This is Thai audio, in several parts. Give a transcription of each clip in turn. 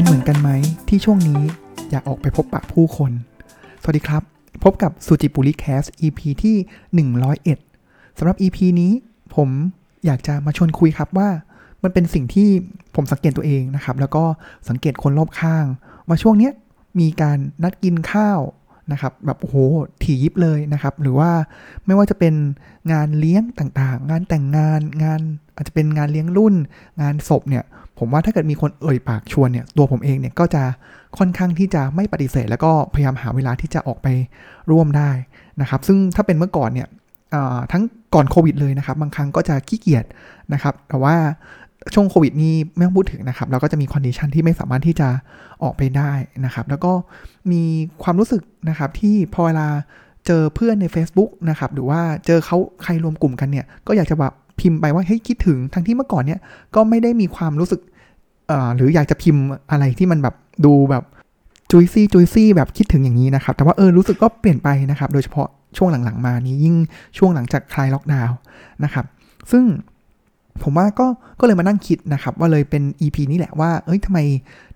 เป็นเหมือนกันไหมที่ช่วงนี้อยากออกไปพบปะผู้คน สวัสดีครับ พบกับสุจิปุริแคส EP ที่ 101สำหรับ EP นี้ผมอยากจะมาชวนคุยครับว่า มันเป็นสิ่งที่ผมสังเกตตัวเองนะครับ แล้วก็สังเกตคนรอบข้าง ว่าช่วงเนี้ยมีการนัดกินข้าวนะครับแบบโอ้โหถี่ยิบเลยนะครับ หรือว่าไม่ว่าจะเป็นงานเลี้ยงต่างๆ งานแต่งงานงานอาจจะเป็นงานเลี้ยงรุ่น งานศพเนี่ย ผมว่าถ้าเกิดมีคนเอ่ยปากชวนเนี่ยตัวผมเองเนี่ยก็จะค่อนข้างที่จะไม่ปฏิเสธ แล้วก็พยายามหาเวลาที่จะออกไปร่วมได้นะครับ ซึ่งถ้าเป็นเมื่อก่อนเนี่ยทั้งก่อนโควิดเลยนะครับ บางครั้งก็จะขี้เกียจนะครับ แต่ว่าช่วงโควิดนี้ไม่ต้องพูดถึงนะครับ เราก็จะมี condition ที่ไม่สามารถที่จะออกไปได้นะครับ แล้วก็มีความรู้สึกนะครับที่พอเวลาเจอเพื่อนใน Facebook นะครับ หรือว่าเจอเขาใครรวมกลุ่มกันเนี่ย ก็อยากจะแบบพิมพ์ไปว่าเฮ้ยคิดถึงทั้งที่เมื่อก่อนเนี่ยก็ไม่ได้มีความรู้สึก หรืออยากจะพิมพ์อะไรที่มันแบบดูแบบจุยซี่จุยซี่แบบคิดถึงอย่างนี้นะครับ แต่ว่าเออรู้สึกก็เปลี่ยนไปนะครับ โดยเฉพาะช่วงหลังๆ มานี้ยิ่งช่วงหลังจากคลายล็อกดาวน์นะครับ ซึ่งผมว่าก็ก็เลยมานั่งคิดนะครับ ว่าเลยเป็น EP นี้แหละว่า เอ้ยทำไม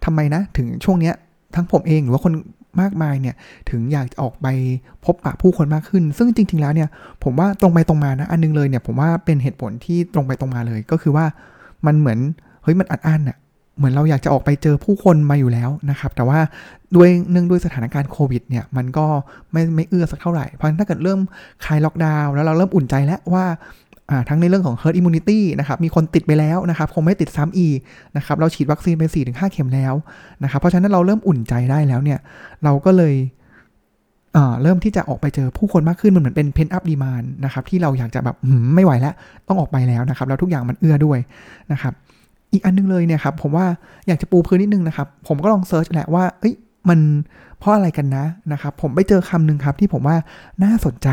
ทำไมนะ ถึงช่วงเนี้ยทั้งผมเองหรือว่าคนมากมายเนี่ย ถึงอยากออกไปพบปะผู้คนมากขึ้น ซึ่งจริง ๆ แล้วเนี่ย ผมว่าตรงไปตรงมานะ อันนึงเลยเนี่ย ผมว่าเป็นเหตุผลที่ตรงไปตรงมาเลย ก็คือว่ามันเหมือน เฮ้ย มันอัดอั้นอะ เหมือนเราอยากจะออกไปเจอผู้คนมาอยู่แล้วนะครับ แต่ว่าด้วยเนื่องด้วยสถานการณ์โควิดเนี่ยมันก็ไม่ไม่เอื้อสักเท่าไหร่ เพราะฉะนั้นถ้าเกิดเริ่มคลายล็อกดาวน์แล้วเราเริ่มอุ่นใจแล้วว่าทั้งในเรื่องของ herd immunity นะครับ มีคนติดไปแล้วนะครับ คงไม่ติดซ้ำอีกนะครับ เราฉีดวัคซีนไป 4-5 เข็มแล้วนะครับ เพราะฉะนั้นเราเริ่มอุ่นใจได้แล้วเนี่ย เราก็เลยเริ่มที่จะออกไปเจอผู้คนมากขึ้น มันเหมือนเป็น pent-up demand นะครับ ที่เราอยากจะแบบไม่ไหวแล้ว ต้องออกไปแล้วนะครับ แล้วทุกอย่างมันเอื้อด้วยนะครับ อีกอันนึงเลยเนี่ยครับผมว่าอยากจะปูพื้นนิดนึงนะครับ ผมก็ลอง search แหละว่าเอ้ยมันเพราะอะไรกันนะนะครับ ผมไปเจอคำหนึ่งครับที่ผมว่าน่าสนใจ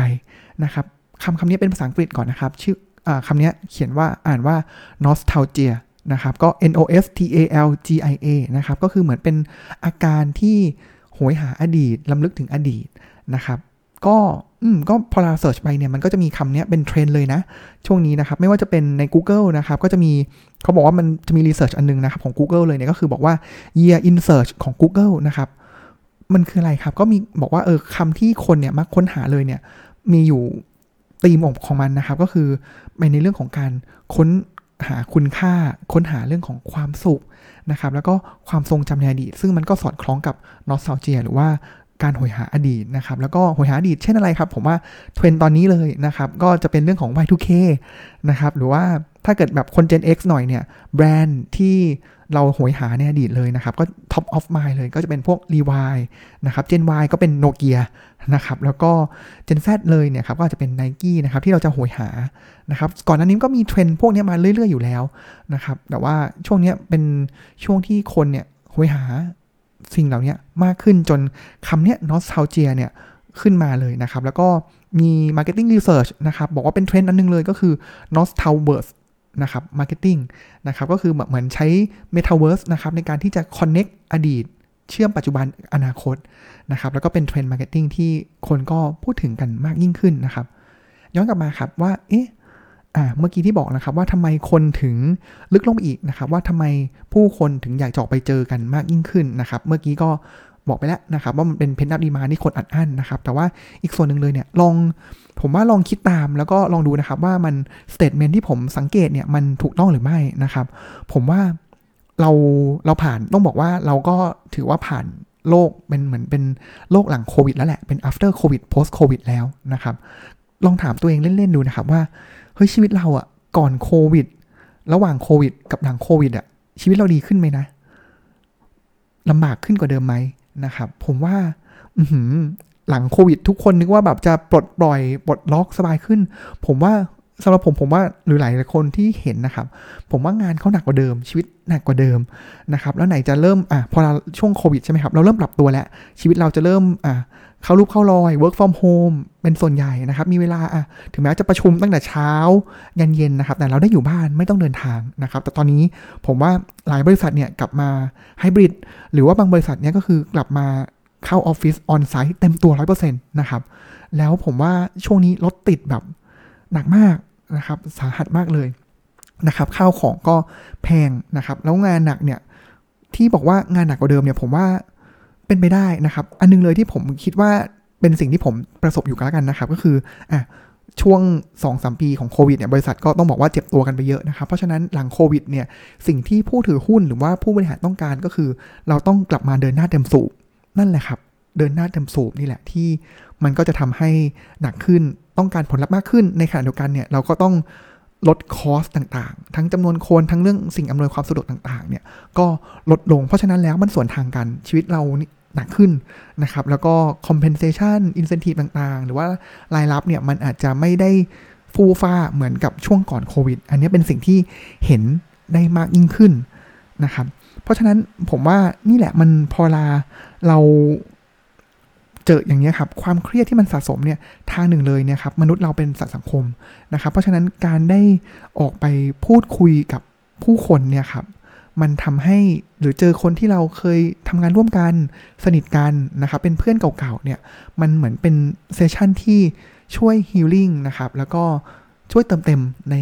นะครับคำคำนี้เป็นภาษาอังกฤษก่อนนะครับ ชื่ออคำนี้เขียนว่าอ่านว่า nostalgia นะครับก็ n o s t a l g i a นะครับก็คือเหมือนเป็นอาการที่โหยหาอดีตรำลึกถึงอดีตนะครับ ก็อืมก็พอเรา search ไปเนี่ยมันก็จะมีคำนี้เป็นเทรนเลยนะ ช่วงนี้นะครับ ไม่ว่าจะเป็นใน Google นะครับ ก็จะมีเขาบอกว่ามันจะมี research อันนึงนะครับ ของ Google เลยเนี่ยก็คือบอกว่า year in search ของ Google นะครับ มันคืออะไรครับ ก็มีบอกว่าเออคำที่คนเนี่ยมักค้นหาเลยเนี่ย มีอยู่ตีมองของมันนะครับ ก็คือไปในเรื่องของการค้นหาคุณค่าค้นหาเรื่องของความสุขนะครับ แล้วก็ความทรงจำในอดีตซึ่งมันก็สอดคล้องกับนอสซาเจียหรือว่า การหอยหาอดีตนะครับแล้วก็หอยหาอดีตเช่นอะไรครับ ผมว่าเทรนตอนนี้เลยนะครับก็จะเป็นเรื่องของ Y2K นะครับหรือว่าถ้าเกิดแบบคน Gen X หน่อยเนี่ยแบรนด์ที่เราหวยหาในอดีตเลยนะครับ ก็ top of mind เลยก็จะเป็นพวก r e w i นะครับ Gen Y ก็เป็นโนเกียนะครับแล้วก็ Gen Z เลยเนี่ยครับก็จะเป็น n i กี้นะครับที่เราจะโหยหานะครับก่อนหน้านี้ก็มีเทรนด์พวกนี้มาเรื่อย ๆ อยู่แล้วนะครับแต่ว่าช่วงนี้เป็นช่วงที่คนเนี่ยโหยหา สิ่งเหล่านี้มากขึ้นจนคำเนี้ย nostalgia เนี่ยขึ้นมาเลยนะครับ แล้วก็มี marketing research นะครับ บอกว่าเป็นเทรนด์อันนึงเลยก็คือ nostalgia นะครับมาร์เก็ตติ้งนะครับ ก็คือเหมือนใช้ Metaverse นะครับในการที่จะ connect อดีต เชื่อมปัจจุบันอนาคตนะครับ แล้วก็เป็น trend marketing ที่คนก็พูดถึงกันมากยิ่งขึ้นนะครับ ย้อนกลับมาครับว่า เอ๊ะอ่า เมื่อกี้ที่บอกนะครับว่าทำไมคนถึงลึกลงไปอีกนะครับ ว่าทำไมผู้คนถึงอยากจะออกไปเจอกันมากยิ่งขึ้นนะครับ เมื่อกี้ก็บอกไปแล้วนะครับว่ามันเป็น pent-up demand ที่คนอัดอั้นนะครับ แต่ว่าอีกส่วนหนึ่งเลยเนี่ยลองผมว่าลองคิดตามแล้วก็ลองดูนะครับว่ามันstatement ที่ผมสังเกตเนี่ยมันถูกต้องหรือไม่นะครับ ผมว่าเราเราผ่านต้องบอกว่าเราก็ถือว่าผ่านโลกเป็นเหมือนเป็นโลกหลังโควิดแล้วแหละเป็น after covid post covid แล้วนะครับ ลองถามตัวเองเล่น ๆ ดูนะครับว่า เฮ้ยชีวิตเราอะก่อนโควิด ระหว่างโควิด กับหลังโควิดอะชีวิตเราดีขึ้นไหมนะลำบากขึ้นกว่าเดิมไหมนะครับ ผมว่าอืหลังโควิด ทุกคนนึกว่าแบบจะปลดปล่อยปลดล็อกสบายขึ้น ผมว่า สำหรับผมผมว่าหรือหลายคนที่เห็นนะครับ ผมว่างานเขาหนักกว่าเดิม ชีวิตหนักกว่าเดิมนะครับแล้วไหนจะเริ่มอะพอเราช่วงโควิดใช่ไหมครับเราเริ่มปรับตัวแล้ว ชีวิตเราจะเริ่มอะเข้ารูปเข้ารอย work from home เป็นส่วนใหญ่นะครับ มีเวลาอะถึงแม้จะประชุมตั้งแต่เช้ายันเย็นนะครับ แต่เราได้อยู่บ้านไม่ต้องเดินทางนะครับ แต่ตอนนี้ผมว่าหลายบริษัทเนี่ยกลับมาไฮบริดหรือว่าบางบริษัทเนี่ยก็คือกลับมาเข้าออฟฟิศออนไซต์เต็มตัวร้อยเปอร์เซ็นต์นะครับ แล้วผมว่าช่วงนี้รถติดแบบหนักมาก นะครับสาหัสมากเลยนะครับข้าวของก็แพงนะครับ แล้วงานหนักเนี่ยที่บอกว่างานหนักกว่าเดิมเนี่ยผมว่าเป็นไปได้นะครับ อันนึงเลยที่ผมคิดว่าเป็นสิ่งที่ผมประสบอยู่กันแล้วกันนะครับ ก็คืออะช่วง2อสปีของโควิดเนี่ยบริษัทก็ต้องบอกว่าเจ็บตัวกันไปเยอะนะครับ เพราะฉะนั้นหลังโควิดเนี่ยสิ่งที่ผู้ถือหุ้นหรือว่าผู้บริหารต้องการก็คือ เราต้องกลับมาเดินหน้าเต็มสูบนั่นแหละครับ เดินหน้าเต็มสูบนี่แหละที่มันก็จะทำให้หนักขึ้น ต้องการผลลัพธ์มากขึ้นในขณะเดียวกันเนี่ยเราก็ต้องลดคอสต่างๆ ทั้งจำนวนคนทั้งเรื่องสิ่งอำนวยความสะดวกต่างๆเนี่ยก็ลดลงเพราะฉะนั้นแล้วมันส่วนทางกันชีวิตเราหนักขึ้นนะครับแล้วก็ compensation incentive ต่างๆ หรือว่ารายรับเนี่ยมันอาจจะไม่ได้ฟูฟ้าเหมือนกับช่วงก่อนโควิด อันนี้เป็นสิ่งที่เห็นได้มากยิ่งขึ้นนะครับ เพราะฉะนั้นผมว่านี่แหละมันพอลาเรา เจออย่างนี้ครับความเครียดที่มันสะสมเนี่ยทางหนึ่งเลยเนี่ยครับมนุษย์เราเป็นสัตว์สังคมนะครับ เพราะฉะนั้นการได้ออกไปพูดคุยกับผู้คนเนี่ยครับมันทำให้หรือเจอคนที่เราเคยทำงานร่วมกันสนิทกันนะครับเป็นเพื่อนเก่าๆเนี่ยมันเหมือนเป็นเซสชันที่ช่วย healing นะครับแล้วก็ช่วยเติมเต็มใน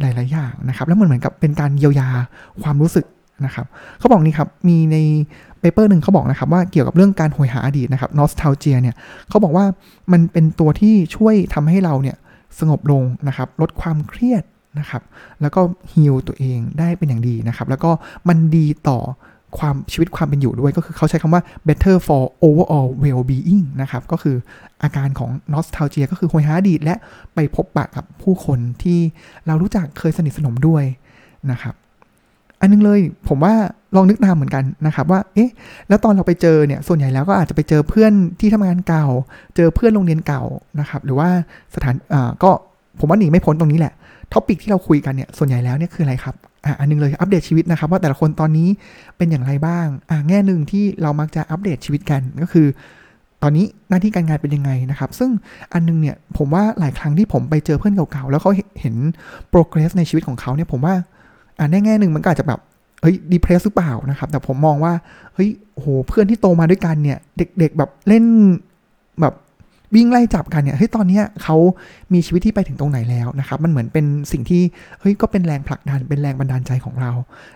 หลาย ๆ อย่างนะครับ แล้วมันเหมือนกับเป็นการเยียวยาความรู้สึก นะครับเขาบอกนี่ครับ มีใน paper หนึ่งเขาบอกนะครับว่าเกี่ยวกับเรื่องการโหยหาอดีตนะครับ nostalgia เนี่ยเขาบอกว่ามันเป็นตัวที่ช่วยทำให้เราเนี่ยสงบลงนะครับลดความเครียดนะครับแล้วก็ heal ตัวเองได้เป็นอย่างดีนะครับแล้วก็มันดีต่อความชีวิตความเป็นอยู่ด้วยก็คือเขาใช้คำว่า better for overall well-being นะครับ ก็คืออาการของ nostalgia ก็คือหวยหาอดีตและไปพบปะกับผู้คนที่เรารู้จักเคยสนิทสนมด้วยนะครับ อันนึงเลยผมว่าลองนึกตามเหมือนกันนะครับว่า เอ๊ะ แล้วตอนเราไปเจอเนี่ย ส่วนใหญ่แล้วก็อาจจะไปเจอเพื่อนที่ทำงานเก่า เจอเพื่อนโรงเรียนเก่านะครับ หรือว่าสถานอ่าก็ผมว่าหนีไม่พ้นตรงนี้แหละ ท็อปิกที่เราคุยกันเนี่ย ส่วนใหญ่แล้วเนี่ยคืออะไรครับ อ่าอันนึงเลยอัปเดตชีวิตนะครับ ว่าแต่ละคนตอนนี้เป็นอย่างไรบ้าง อ่าแง่หนึ่งที่เรามักจะอัปเดตชีวิตกันก็คือ ตอนนี้หน้าที่การงานเป็นยังไงนะครับ ซึ่งอันนึงเนี่ยผมว่าหลายครั้งที่ผมไปเจอเพื่อนเก่าๆ แล้วเขาเห็น progress ในชีวิตของเขาเนี่ยผมว่า อ่าแง่หนึ่งมันก็อาจจะแบบเฮ้ยดีเพรสหรือเปล่านะครับ แต่ผมมองว่าเฮ้ยโหเพื่อนที่โตมาด้วยกันเนี่ย เด็ก ๆแบบเล่นแบบ วิ่งไล่จับกันเนี่ยเฮ้ยตอนนี้เขามีชีวิตที่ไปถึงตรงไหนแล้วนะครับมันเหมือนเป็นสิ่งที่เฮ้ยก็เป็นแรงผลักดันเป็นแรงบันดาลใจของเรา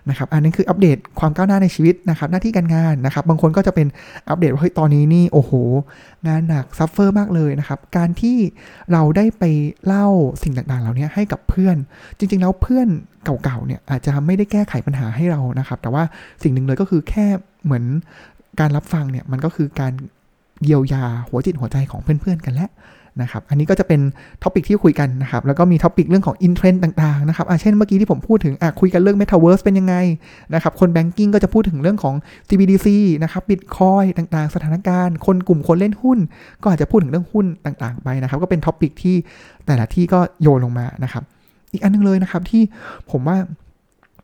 นะครับอันนี้คืออัปเดตความก้าวหน้าในชีวิตนะครับหน้าที่การงานนะครับบางคนก็จะเป็นอัปเดตว่าเฮ้ยตอนนี้นี่โอ้โห งานหนัก suffer มากเลยนะครับการที่เราได้ไปเล่าสิ่งต่างๆเหล่านี้ให้กับเพื่อน จริง ๆ แล้วเพื่อนเก่าๆเนี่ยอาจจะไม่ได้แก้ไขปัญหาให้เรานะครับแต่ว่าสิ่งหนึ่งเลยก็คือแค่เหมือนการรับฟังเนี่ยมันก็คือการ เยียวยาหัวจิตหัวใจของเพื่อนๆกันแล้วนะครับอันนี้ก็จะเป็น topic ที่คุยกันนะครับแล้วก็มี topic เรื่องของ in trend ต่างๆนะครับเช่นเมื่อกี้ที่ผมพูดถึงคุยกันเรื่อง Metaverse เป็นยังไงนะครับคน banking ก็จะพูดถึงเรื่องของ CBDC นะครับบิตคอยต่างๆ สถานการณ์ คนกลุ่มคนเล่นหุ้น ก็อาจจะพูดถึงเรื่องหุ้นต่างๆ ไปนะครับก็เป็น topic ที่แต่ละที่ก็โยนลงมานะครับอีกอันนึงเลยนะครับที่ผมว่า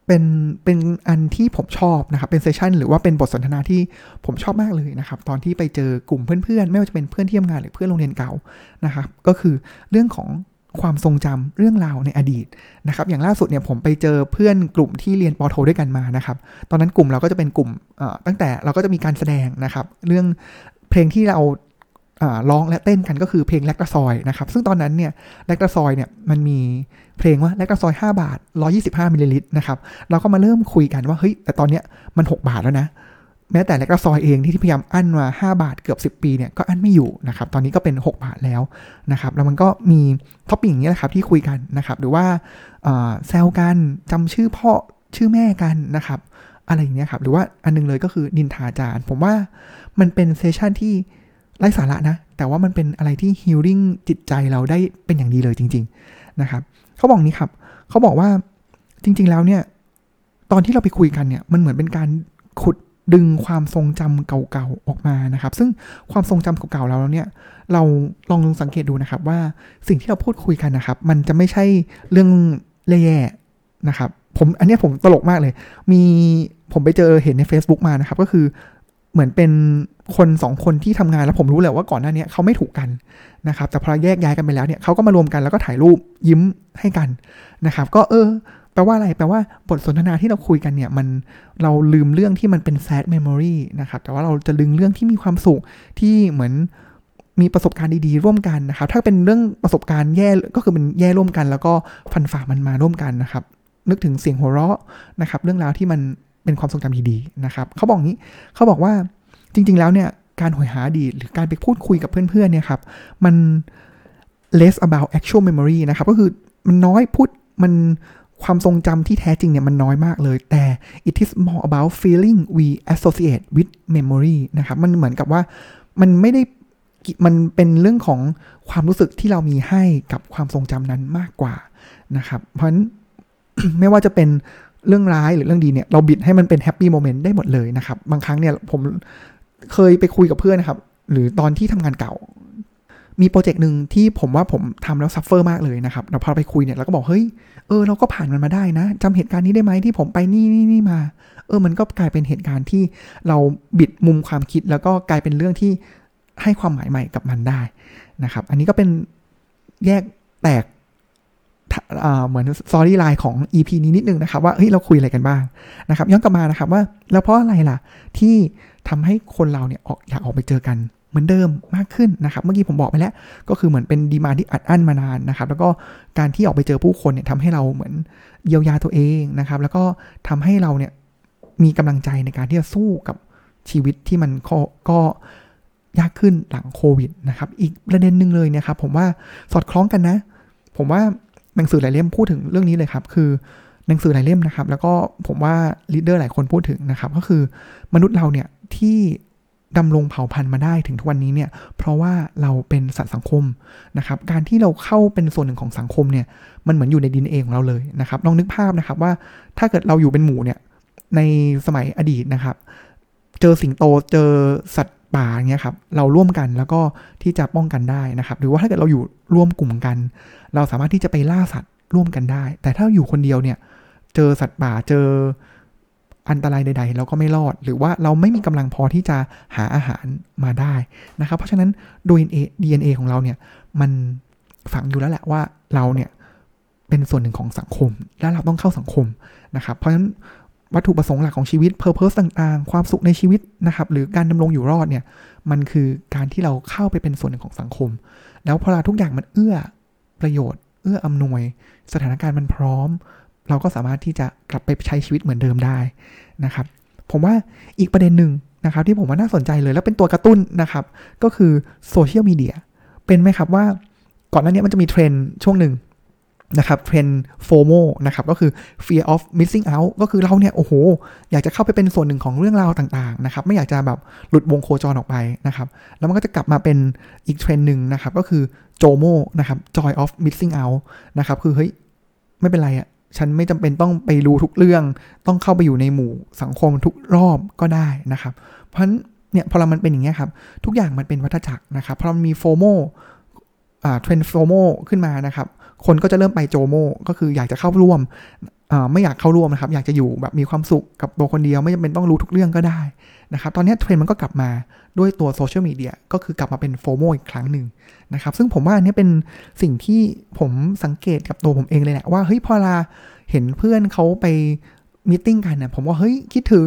เป็นเป็นอันที่ผมชอบนะครับ เป็น session หรือว่าเป็นบทสนทนาที่ผมชอบมากเลยนะครับ ตอนที่ไปเจอกลุ่มเพื่อนๆ ไม่ว่าจะเป็นเพื่อนที่ทำงานหรือเพื่อนโรงเรียนเก่านะครับ ก็คือเรื่องของความทรงจำเรื่องราวในอดีตนะครับ อย่างล่าสุดเนี่ยผมไปเจอเพื่อนกลุ่มที่เรียนปโทด้วยกันมานะครับ ตอนนั้นกลุ่มเราก็จะเป็นกลุ่มตั้งแต่เราก็จะมีการแสดงนะครับ เรื่องเพลงที่เรา ร้องและเต้นกันก็คือเพลงแลกกระซอยนะครับ ซึ่งตอนนั้นเนี่ยแลกกระซอยเนี่ยมันมีเพลงว่าแลกกระซอย 5 บาท 125มิลลิลิตรนะครับเราก็มาเริ่มคุยกันว่าเฮ้ยแต่ตอนเนี้ยมัน 6 บาทแล้วนะ แม้แต่แลกกระซอยเองที่พยายามอั้นมา 5 บาทเกือบ 10 ปีเนี่ยก็อั้นไม่อยู่นะครับตอนนี้ก็เป็น 6 บาทแล้วนะครับแล้วมันก็มี topic นี้แหละครับที่คุยกันนะครับหรือว่าแซวกันจำชื่อพ่อชื่อแม่กันนะครับอะไรอย่างเงี้ยครับหรือว่าอันนึงเลยก็คือนินทาจารย์ผมว่ามันเป็น session ที่ ไร้สาระนะ แต่ว่ามันเป็นอะไรที่ healing จิตใจเราได้เป็นอย่างดีเลยจริง ๆ นะครับเขาบอกนี้ครับ เขาบอกว่าจริง ๆ แล้วเนี่ย ตอนที่เราไปคุยกันเนี่ย มันเหมือนเป็นการขุดดึงความทรงจำเก่าๆออกมานะครับ ซึ่งความทรงจำเก่าๆเราเนี่ย เราลองลองสังเกตดูนะครับ ว่าสิ่งที่เราพูดคุยกันนะครับ มันจะไม่ใช่เรื่องแย่ๆนะครับ ผมอันนี้ผมตลกมากเลย มีผมไปเจอเห็นใน Facebook มานะครับ ก็คือ เหมือนเป็นคนสองคนที่ทำงานแล้วผมรู้แหละว่าก่อนหน้านี้เขาไม่ถูกกันนะครับแต่พอแยกย้ายกันไปแล้วเนี่ยเขาก็มารวมกันแล้วก็ถ่ายรูปยิ้มให้กันนะครับก็เออแปลว่าอะไรแปลว่าบทสนทนาที่เราคุยกันเนี่ยมันเราลืมเรื่องที่มันเป็น sad memory นะครับแต่ว่าเราจะลืมเรื่องที่มีความสุขที่เหมือนมีประสบการณ์ดีๆร่วมกันนะครับ ถ้าเป็นเรื่องประสบการณ์แย่ก็คือเป็นแย่ร่วมกัน แล้วก็ฟันฝ่ามันมาร่วมกันนะครับ นึกถึงเสียงหัวเราะนะครับ เรื่องราวที่มัน เป็นความทรงจำดีๆนะครับเขาบอกงี้เขาบอกว่าจริง ๆ แล้วเนี่ยการหอยหาอดีตหรือการไปพูดคุยกับเพื่อนๆเนี่ยครับมัน less about actual memory นะครับก็คือมันน้อยพูดมันความทรงจำที่แท้จริงเนี่ยมันน้อยมากเลย แต่ it is more about feeling we associate with memory นะครับมันเหมือนกับว่ามันไม่ได้มันเป็นเรื่องของความรู้สึกที่เรามีให้กับความทรงจำนั้นมากกว่านะครับ เพราะฉะนั้นไม่ว่าจะเป็น เรื่องร้ายหรือเรื่องดีเนี่ยเราบิดให้มันเป็นแฮปปี้โมเมนต์ได้หมดเลยนะครับ บางครั้งเนี่ยผมเคยไปคุยกับเพื่อนนะครับ หรือตอนที่ทำงานเก่า มีโปรเจกต์หนึ่งที่ผมว่าผมทำแล้ว suffer มากเลยนะครับเราพอไปคุยเนี่ยเราก็บอกเฮ้ยเออเราก็ผ่านมันมาได้นะจำเหตุการณ์นี้ได้ไหมที่ผมไปนี่นี่นี่มา เออมันก็กลายเป็นเหตุการณ์ที่เราบิดมุมความคิด แล้วก็กลายเป็นเรื่องที่ให้ความหมายใหม่กับมันได้นะครับ อันนี้ก็เป็นแยกแตก เหมือน storyline ของ EP นี้นิดนึงนะครับ ว่าเฮ้ยเราคุยอะไรกันบ้างนะครับย้อนกลับมานะครับว่าแล้วเพราะอะไรล่ะที่ทำให้คนเราเนี่ยออกอยากออกไปเจอกันเหมือนเดิมมากขึ้นนะครับ เมื่อกี้ผมบอกไปแล้ว ก็คือเหมือนเป็นดีมาที่อัดอั้นมานานนะครับ แล้วก็การที่ออกไปเจอผู้คนเนี่ยทำให้เราเหมือนเยียวยาตัวเองนะครับ แล้วก็ทำให้เราเนี่ยมีกำลังใจในการที่จะสู้กับชีวิตที่มันก็ยากขึ้นหลังโควิดนะครับ อีกประเด็นหนึ่งเลยเนี่ยครับผมว่าสอดคล้องกันนะ ผมว่า หนังสือหลายเล่มพูดถึงเรื่องนี้เลยครับ คือหนังสือหลายเล่มนะครับ แล้วก็ผมว่าลีดเดอร์หลายคนพูดถึงนะครับ ก็คือมนุษย์เราเนี่ยที่ดำรงเผ่าพันธุ์มาได้ถึงทุกวันนี้เนี่ย เพราะว่าเราเป็นสัตว์สังคมนะครับ การที่เราเข้าเป็นส่วนหนึ่งของสังคมเนี่ย มันเหมือนอยู่ในดินเองของเราเลยนะครับ ลองนึกภาพนะครับว่าถ้าเกิดเราอยู่เป็นหมูเนี่ย ในสมัยอดีตนะครับ เจอสิงโต เจอสัตว์ ป่าเงี้ยครับเราร่วมกันแล้วก็ที่จะป้องกันได้นะครับหรือว่าถ้าเกิดเราอยู่ร่วมกลุ่มกัน เราสามารถที่จะไปล่าสัตว์ร่วมกันได้ แต่ถ้าอยู่คนเดียวเนี่ยเจอสัตว์ป่าเจออันตรายใดๆเราก็ไม่รอด หรือว่าเราไม่มีกำลังพอที่จะหาอาหารมาได้นะครับ เพราะฉะนั้นโดย DNA ของเราเนี่ยมันฝังอยู่แล้วแหละว่าเราเนี่ยเป็นส่วนหนึ่งของสังคม และเราต้องเข้าสังคมนะครับ เพราะฉะนั้น วัตถุประสงค์หลักของชีวิตเพอร์เพสต่างๆ ความสุขในชีวิตนะครับ หรือการดำรงอยู่รอดเนี่ย มันคือการที่เราเข้าไปเป็นส่วนหนึ่งของสังคม แล้วพอเราทุกอย่างมันเอื้อประโยชน์ เอื้ออำนวย สถานการณ์มันพร้อม เราก็สามารถที่จะกลับไปใช้ชีวิตเหมือนเดิมได้นะครับ ผมว่าอีกประเด็นหนึ่งนะครับ ที่ผมว่าน่าสนใจเลย แล้วเป็นตัวกระตุ้นนะครับ ก็คือโซเชียลมีเดียเห็นไหมครับว่าก่อนหน้านี้มันจะมีเทรนด์ช่วงหนึ่ง นะครับเทรนด์ FOMO นะครับก็คือ fear of missing out ก็คือเราเนี่ย โอ้โห อยากจะเข้าไปเป็นส่วนหนึ่งของเรื่องราวต่างๆนะครับไม่อยากจะแบบหลุดวงโคจรออกไปนะครับแล้วมันก็จะกลับมาเป็นอีกเทรนหนึ่งนะครับก็คือโจโมนะครับ joy of missing out นะครับคือเฮ้ย ไม่เป็นไรอะฉันไม่จำเป็นต้องไปรู้ทุกเรื่อง ต้องเข้าไปอยู่ในหมู่สังคมทุกรอบก็ได้นะครับ เพราะฉะนั้นเนี่ยพอเรามันเป็นอย่างเงี้ยครับ ทุกอย่างมันเป็นวัฏจักรนะครับพอมันมีโฟโมอ่าเทรนโฟโมขึ้นมานะครับ คนก็จะเริ่มไปโจโมก็คืออยากจะเข้าร่วมไม่อยากเข้าร่วมนะครับ อยากจะอยู่แบบมีความสุขกับตัวคนเดียวไม่จำเป็นต้องรู้ทุกเรื่องก็ได้นะครับ ตอนนี้เทรนด์มันก็กลับมาด้วยตัวโซเชียลมีเดียก็คือกลับมาเป็น FOMO อีกครั้งหนึ่งนะครับ ซึ่งผมว่าอันนี้เป็นสิ่งที่ผมสังเกตกับตัวผมเองเลยแหละว่าเฮ้ยพอเราเห็นเพื่อนเขาไป meeting กันเนี่ยผมว่าเฮ้ยคิดถึง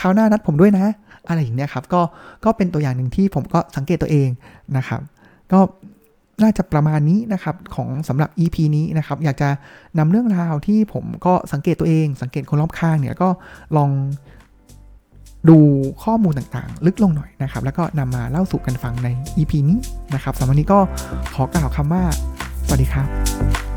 คราวหน้านัดผมด้วยนะ อะไรอย่างเนี้ยครับก็ก็เป็นตัวอย่างหนึ่งที่ผมก็สังเกตตัวเองนะครับ ก็ น่าจะประมาณนี้นะครับของสำหรับ EP นี้นะครับ อยากจะนำเรื่องราวที่ผมก็สังเกตตัวเอง สังเกตคนรอบข้างเนี่ยก็ลองดูข้อมูลต่างๆ ลึกลงหน่อยนะครับ แล้วก็นำมาเล่าสู่กันฟังใน EP นี้นะครับสำหรับวันนี้ก็ขอกล่าวคำว่า สวัสดีครับ